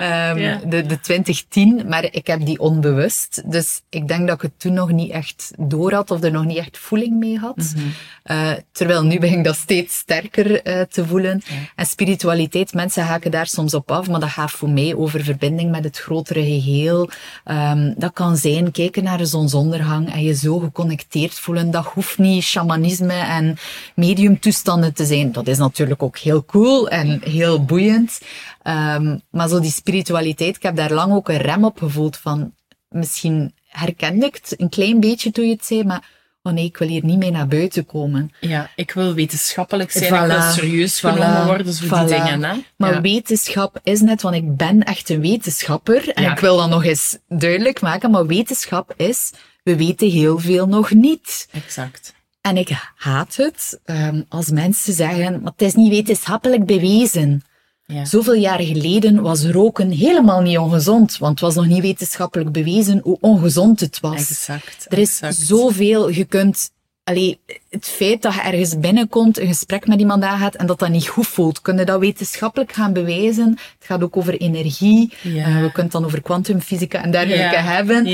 Ehm, Ja. de, de 2010, maar ik heb die onbewust. Dus ik denk dat ik het toen nog niet echt door had of er nog niet echt voeling mee had. Eh, terwijl nu begin ik dat steeds sterker eh, te voelen. En spiritualiteit, mensen haken daar soms op af, maar dat gaat voor mij over verbinding met het grotere geheel. Ehm, dat kan zijn kijken naar de zonsondergang en je zo geconnecteerd voelen. Dat hoeft niet shamanisme en mediumtoestanden te zijn. Dat is natuurlijk ook heel cool en heel boeiend. Ehm, maar zo die spiritualiteit, ik heb daar lang ook een rem op gevoeld van, misschien herkende ik het een klein beetje toen je het zei, maar oh nee, ik wil hier niet mee naar buiten komen. Ja, ik wil wetenschappelijk zijn, ik Voilà. wil serieus Voilà. genomen worden, zo die dingen. Hè? Maar ja. wetenschap is net, want ik ben echt een wetenschapper. En Ja. ik wil dat nog eens duidelijk maken, maar wetenschap is, we weten heel veel nog niet. Exact. En ik haat het ehm, als mensen zeggen, maar het is niet wetenschappelijk bewezen. Ja. Zoveel jaren geleden was roken helemaal niet ongezond, want het was nog niet wetenschappelijk bewezen hoe ongezond het was. Exact. Er is exact. zoveel, je kunt, allee, het feit dat je ergens binnenkomt, een gesprek met iemand aangaat en dat dat niet goed voelt, kun je dat wetenschappelijk gaan bewijzen. Het gaat ook over energie. Ja. Eh, we kunnen het dan over kwantumfysica en dergelijke Ja. hebben.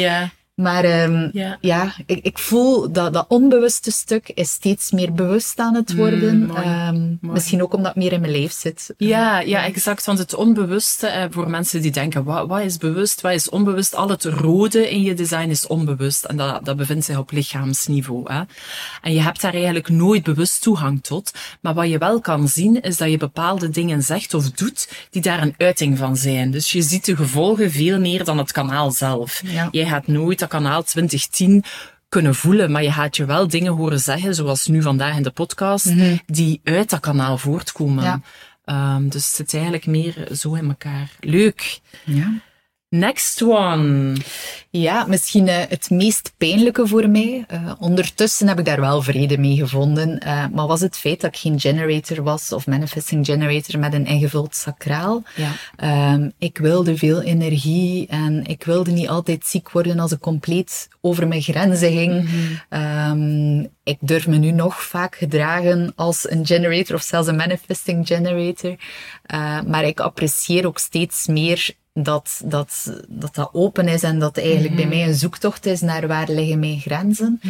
Maar ehm, Ja. ja, ik, ik voel dat dat onbewuste stuk is steeds meer bewust aan het worden. Mm, mooi. Ehm, misschien ook omdat het meer in mijn lijf zit. Ja, ja, exact. Want het onbewuste, eh, voor mensen die denken, wat, wat is bewust, wat is onbewust? Al het rode in je design is onbewust. En dat, dat bevindt zich op lichaamsniveau. Hè. En je hebt daar eigenlijk nooit bewust toegang tot. Maar wat je wel kan zien, is dat je bepaalde dingen zegt of doet, die daar een uiting van zijn. Dus je ziet de gevolgen veel meer dan het kanaal zelf. Ja. Jij gaat nooit dat kanaal 2010 kunnen voelen, maar je gaat je wel dingen horen zeggen, zoals nu vandaag in de podcast, die uit dat kanaal voortkomen. Ja. Ehm, dus het zit eigenlijk meer zo in elkaar. Leuk. Ja. Next one. Ja, misschien eh, het meest pijnlijke voor mij. Eh, ondertussen heb ik daar wel vrede mee gevonden. eh, maar was het feit dat ik geen generator was of manifesting generator met een ingevuld sacraal. Ja. Ehm, ik wilde veel energie en ik wilde niet altijd ziek worden als ik compleet over mijn grenzen ging. Ehm, ik durf me nu nog vaak gedragen als een generator of zelfs een manifesting generator. Maar ik apprecieer ook steeds meer dat, dat, dat dat open is en dat eigenlijk bij mij een zoektocht is naar waar liggen mijn grenzen.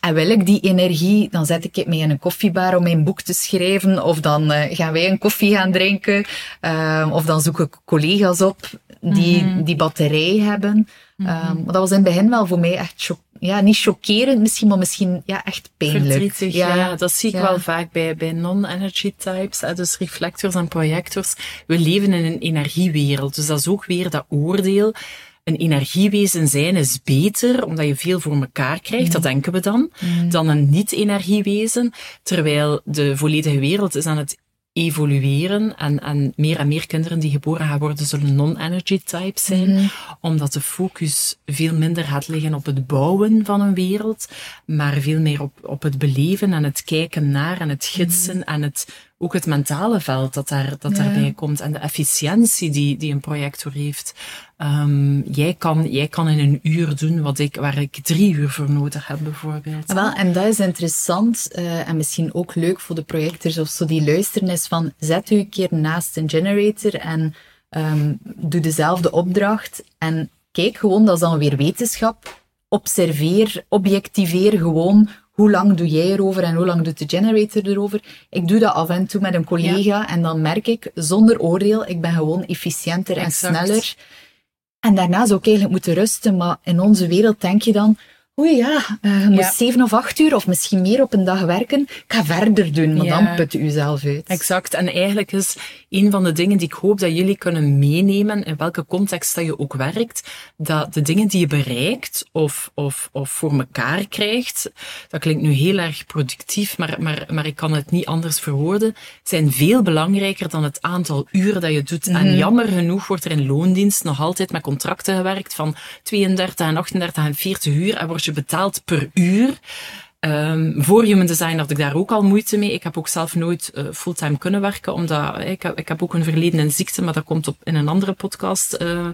En wil ik die energie, dan zet ik het mee in een koffiebar om mijn boek te schrijven, of dan uh, gaan wij een koffie gaan drinken, uh, of dan zoek ik collega's op die die batterij hebben. Um, dat was in het begin wel voor mij echt shock, ja, niet chockerend misschien, maar misschien ja, echt pijnlijk. Verdrietig, ja. ja. Dat zie ik ja. wel vaak bij, bij non-energy types, dus reflectors en projectors. We leven in een energiewereld, dus dat is ook weer dat oordeel. Een energiewezen zijn is beter, omdat je veel voor elkaar krijgt, mm. dat denken we dan, mm. dan een niet-energiewezen. Terwijl de volledige wereld is aan het evolueren en, en meer en meer kinderen die geboren gaan worden zullen non-energy type zijn, mm. omdat de focus veel minder gaat liggen op het bouwen van een wereld, maar veel meer op, op het beleven en het kijken naar en het gidsen mm. en het ook het mentale veld dat, daar, dat ja. daarbij komt en de efficiëntie die, die een projector heeft. Um, jij, kan, jij kan in een uur doen wat ik, waar ik drie uur voor nodig heb, bijvoorbeeld. Ja, wel, en dat is interessant uh, en misschien ook leuk voor de projectors of zo die luisteren, is van zet u een keer naast een generator en um, doe dezelfde opdracht en kijk gewoon, dat is dan weer wetenschap. Observeer, objectiveer gewoon hoe lang doe jij erover en hoe lang doet de generator erover? Ik doe dat af en toe met een collega ja. en dan merk ik, zonder oordeel, ik ben gewoon efficiënter exact. en sneller. En daarna zou ik eigenlijk moeten rusten, maar in onze wereld denk je dan, oei ja, uh, je moet ja. zeven of acht uur of misschien meer op een dag werken. Ik ga verder doen, maar ja. dan put u zelf uit. Exact. En eigenlijk is een van de dingen die ik hoop dat jullie kunnen meenemen, in welke context dat je ook werkt, dat de dingen die je bereikt of, of, of voor elkaar krijgt, dat klinkt nu heel erg productief, maar, maar, maar ik kan het niet anders verwoorden, zijn veel belangrijker dan het aantal uren dat je doet. Mm. En jammer genoeg wordt er in loondienst nog altijd met contracten gewerkt van 32 en 38 en 40 uur en word je betaald per uur. Um, voor Human Design had ik daar ook al moeite mee. Ik heb ook zelf nooit uh, fulltime kunnen werken, omdat ik, ik heb ook een verleden in ziekte, maar dat komt op in een andere podcast uh,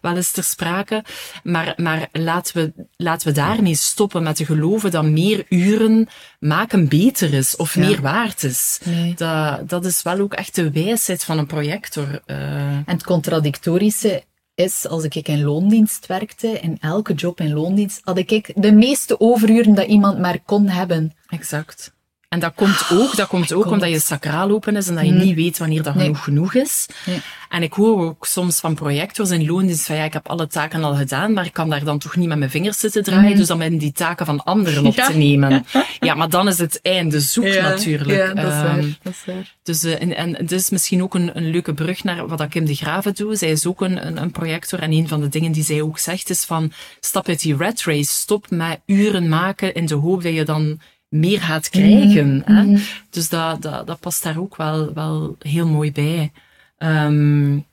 wel eens ter sprake. Maar, maar laten, we, laten we daarmee stoppen met te geloven dat meer uren maken beter is of ja. meer waard is. Nee. Dat, dat is wel ook echt de wijsheid van een projector. Uh. En het contradictorische is, als ik in loondienst werkte, in elke job in loondienst, had ik de meeste overuren dat iemand maar kon hebben. Exact. En dat komt ook, dat komt ook omdat je sacraal open is en dat je mm. niet weet wanneer dat nee. genoeg genoeg is. Nee. En ik hoor ook soms van projectors in loondienst van ja, ik heb alle taken al gedaan, maar ik kan daar dan toch niet met mijn vingers zitten draaien, mm. dus dan ben die taken van anderen op te nemen. Ja, maar dan is het einde zoek ja. natuurlijk. Ja, dat is waar. Um, dat is waar. Dus, uh, en, en het is misschien ook een, een leuke brug naar wat Kim de Graven doet. Zij is ook een, een, een projector en een van de dingen die zij ook zegt is van stap uit die red race, stop met uren maken in de hoop dat je dan meer gaat krijgen. Mm -hmm. hè? Dus dat, dat, dat past daar ook wel, wel heel mooi bij. Um,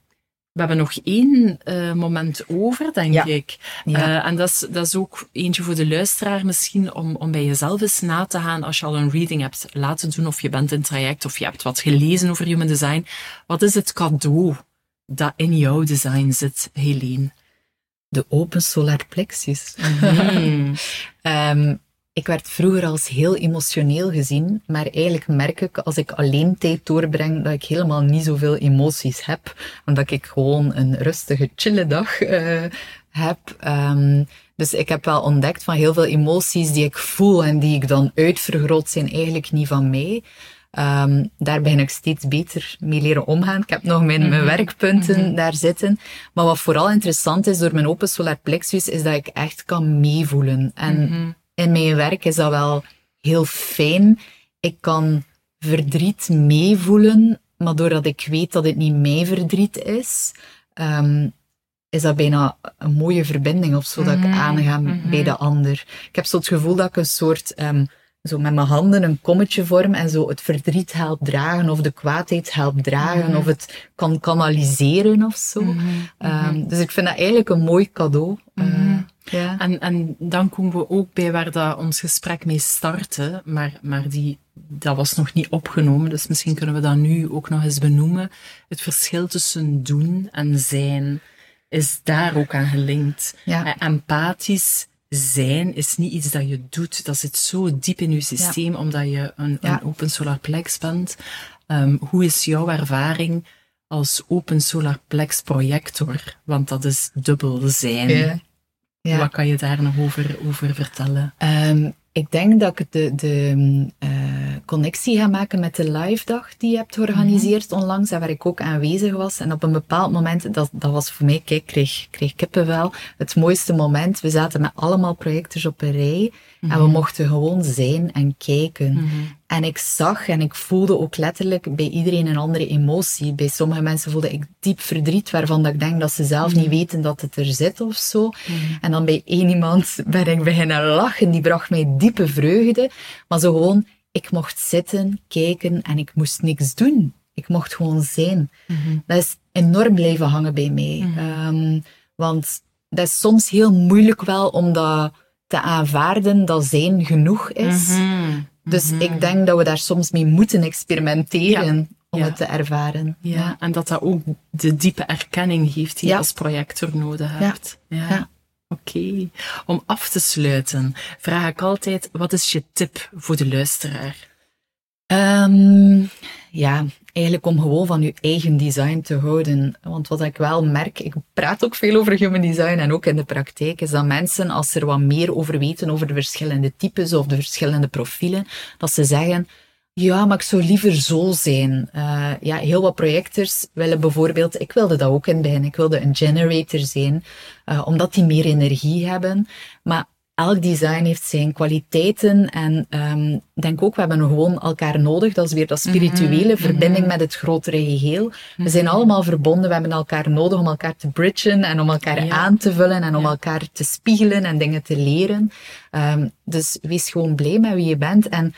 we hebben nog één uh, moment over, denk ja. ik. Ja. Uh, en dat is, dat is ook eentje voor de luisteraar misschien, om, om bij jezelf eens na te gaan als je al een reading hebt laten doen, of je bent in traject, of je hebt wat gelezen over human design. Wat is het cadeau dat in jouw design zit, Helene? De open solar plexus. Mm. um, ik werd vroeger als heel emotioneel gezien, maar eigenlijk merk ik als ik alleen tijd doorbreng dat ik helemaal niet zoveel emoties heb, omdat ik gewoon een rustige, chille dag uh, heb. Um, dus ik heb wel ontdekt van heel veel emoties die ik voel en die ik dan uitvergroot, zijn eigenlijk niet van mij. Um, daar ben ik steeds beter mee leren omgaan. Ik heb nog mijn, mijn mhm. werkpunten mm -hmm. daar zitten. Maar wat vooral interessant is door mijn open solar plexus, is dat ik echt kan meevoelen. En mm -hmm in mijn werk is dat wel heel fijn. Ik kan verdriet meevoelen, maar doordat ik weet dat het niet mijn verdriet is, um, is dat bijna een mooie verbinding of zo, dat ik mhm, aanga mm -hmm. bij de ander. Ik heb zo het gevoel dat ik een soort, um, zo met mijn handen een kommetje vorm en zo het verdriet help dragen of de kwaadheid help dragen -hmm. of het kan kanaliseren of zo. Mm -hmm. um, dus ik vind dat eigenlijk een mooi cadeau. Uh, ja. En, en dan komen we ook bij waar dat ons gesprek mee startte, maar, maar die, dat was nog niet opgenomen, dus misschien kunnen we dat nu ook nog eens benoemen. Het verschil tussen doen en zijn is daar ook aan gelinkt. Ja. Empathisch zijn is niet iets dat je doet, dat zit zo diep in je systeem, ja. omdat je een, ja. een open solar plex bent. Um, hoe is jouw ervaring als Open Solar Plex projector? Want dat is dubbel zijn. Ja. Wat kan je daar nog over, over vertellen? Ehm, ik denk dat ik de, de uh, connectie ga maken met de live dag die je hebt georganiseerd Mhm. onlangs, en waar ik ook aanwezig was. En op een bepaald moment, dat, dat was voor mij, kijk, ik kreeg, kreeg kippenvel. Het mooiste moment, we zaten met allemaal projectors op een rij en we Mhm. mochten gewoon zijn en kijken. En ik zag en ik voelde ook letterlijk bij iedereen een andere emotie. Bij sommige mensen voelde ik diep verdriet, waarvan dat ik denk dat ze zelf niet weten dat het er zit of zo. En dan bij één iemand ben ik beginnen lachen, die bracht mij diepe vreugde. Maar zo gewoon, ik mocht zitten, kijken en ik moest niks doen. Ik mocht gewoon zijn. Dat is enorm blijven hangen bij mij. Ehm, want dat is soms heel moeilijk wel om dat te aanvaarden, dat zijn genoeg is. Mhm. Dus ik denk dat we daar soms mee moeten experimenteren om Ja. het te ervaren. Ja, en dat dat ook de diepe erkenning geeft die je als projector nodig hebt. Ja. Ja. Oké. Om af te sluiten, vraag ik altijd, wat is je tip voor de luisteraar? Ehm, ja, eigenlijk om gewoon van je eigen design te houden. Want wat ik wel merk, ik praat ook veel over human design en ook in de praktijk, is dat mensen, als ze er wat meer over weten, over de verschillende types of de verschillende profielen, dat ze zeggen, ja, maar ik zou liever zo zijn. Eh, ja, heel wat projectors willen bijvoorbeeld, ik wilde dat ook in het begin, ik wilde een generator zijn, eh, omdat die meer energie hebben. Maar elk design heeft zijn kwaliteiten en ik denk ook, we hebben gewoon elkaar nodig. Dat is weer dat spirituele verbinding met het grotere geheel. We zijn allemaal verbonden, we hebben elkaar nodig om elkaar te bridgen en om elkaar Ja. aan te vullen en om Ja. elkaar te spiegelen en dingen te leren. Ehm, dus wees gewoon blij met wie je bent en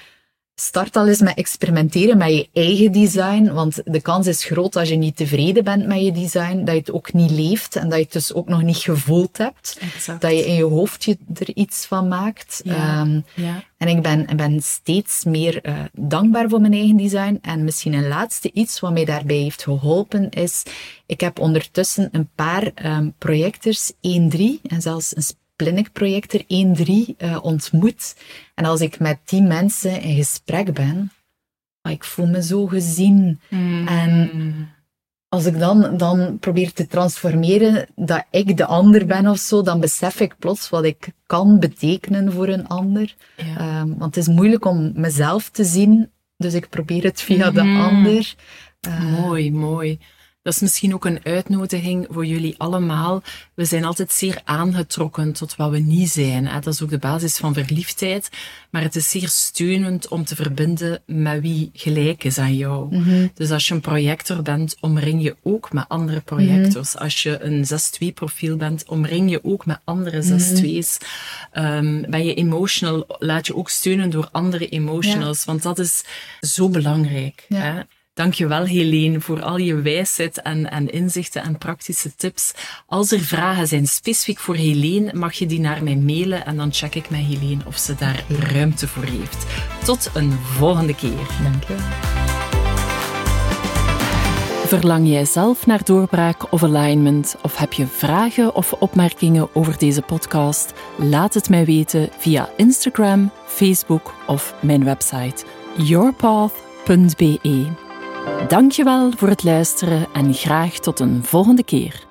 Start al eens met experimenteren met je eigen design, want de kans is groot als je niet tevreden bent met je design, dat je het ook niet leeft en dat je het dus ook nog niet gevoeld hebt. Exact. Dat je in je hoofd je er iets van maakt. Ja. Ehm, Ja. en ik ben, ben steeds meer eh, dankbaar voor mijn eigen design. En misschien een laatste iets wat mij daarbij heeft geholpen is, ik heb ondertussen een paar ehm, projectors 1-3 en zelfs een Clinic projector 1-3 eh, ontmoet. En als ik met die mensen in gesprek ben, ik voel me zo gezien. En als ik dan, dan probeer te transformeren dat ik de ander ben of zo, dan besef ik plots wat ik kan betekenen voor een ander. Ja. Ehm, want het is moeilijk om mezelf te zien, dus ik probeer het via de Mhm. ander. Eh, Mooi, mooi. Dat is misschien ook een uitnodiging voor jullie allemaal. We zijn altijd zeer aangetrokken tot wat we niet zijn. Dat is ook de basis van verliefdheid. Maar het is zeer steunend om te verbinden met wie gelijk is aan jou. Mhm. Dus als je een projector bent, omring je ook met andere projectors. Als je een 6-2 profiel bent, omring je ook met andere 6-2's. Ehm, ben je emotional, laat je ook steunen door andere emotionals. Want dat is zo belangrijk. Ja. Hè? Dankjewel Helene voor al je wijsheid en, en inzichten en praktische tips. Als er vragen zijn specifiek voor Helene, mag je die naar mij mailen en dan check ik met Helene of ze daar ruimte voor heeft. Tot een volgende keer. Dankjewel. Verlang jij zelf naar doorbraak of alignment? Of heb je vragen of opmerkingen over deze podcast? Laat het mij weten via Instagram, Facebook of mijn website yourpath.be. Dankjewel voor het luisteren en graag tot een volgende keer.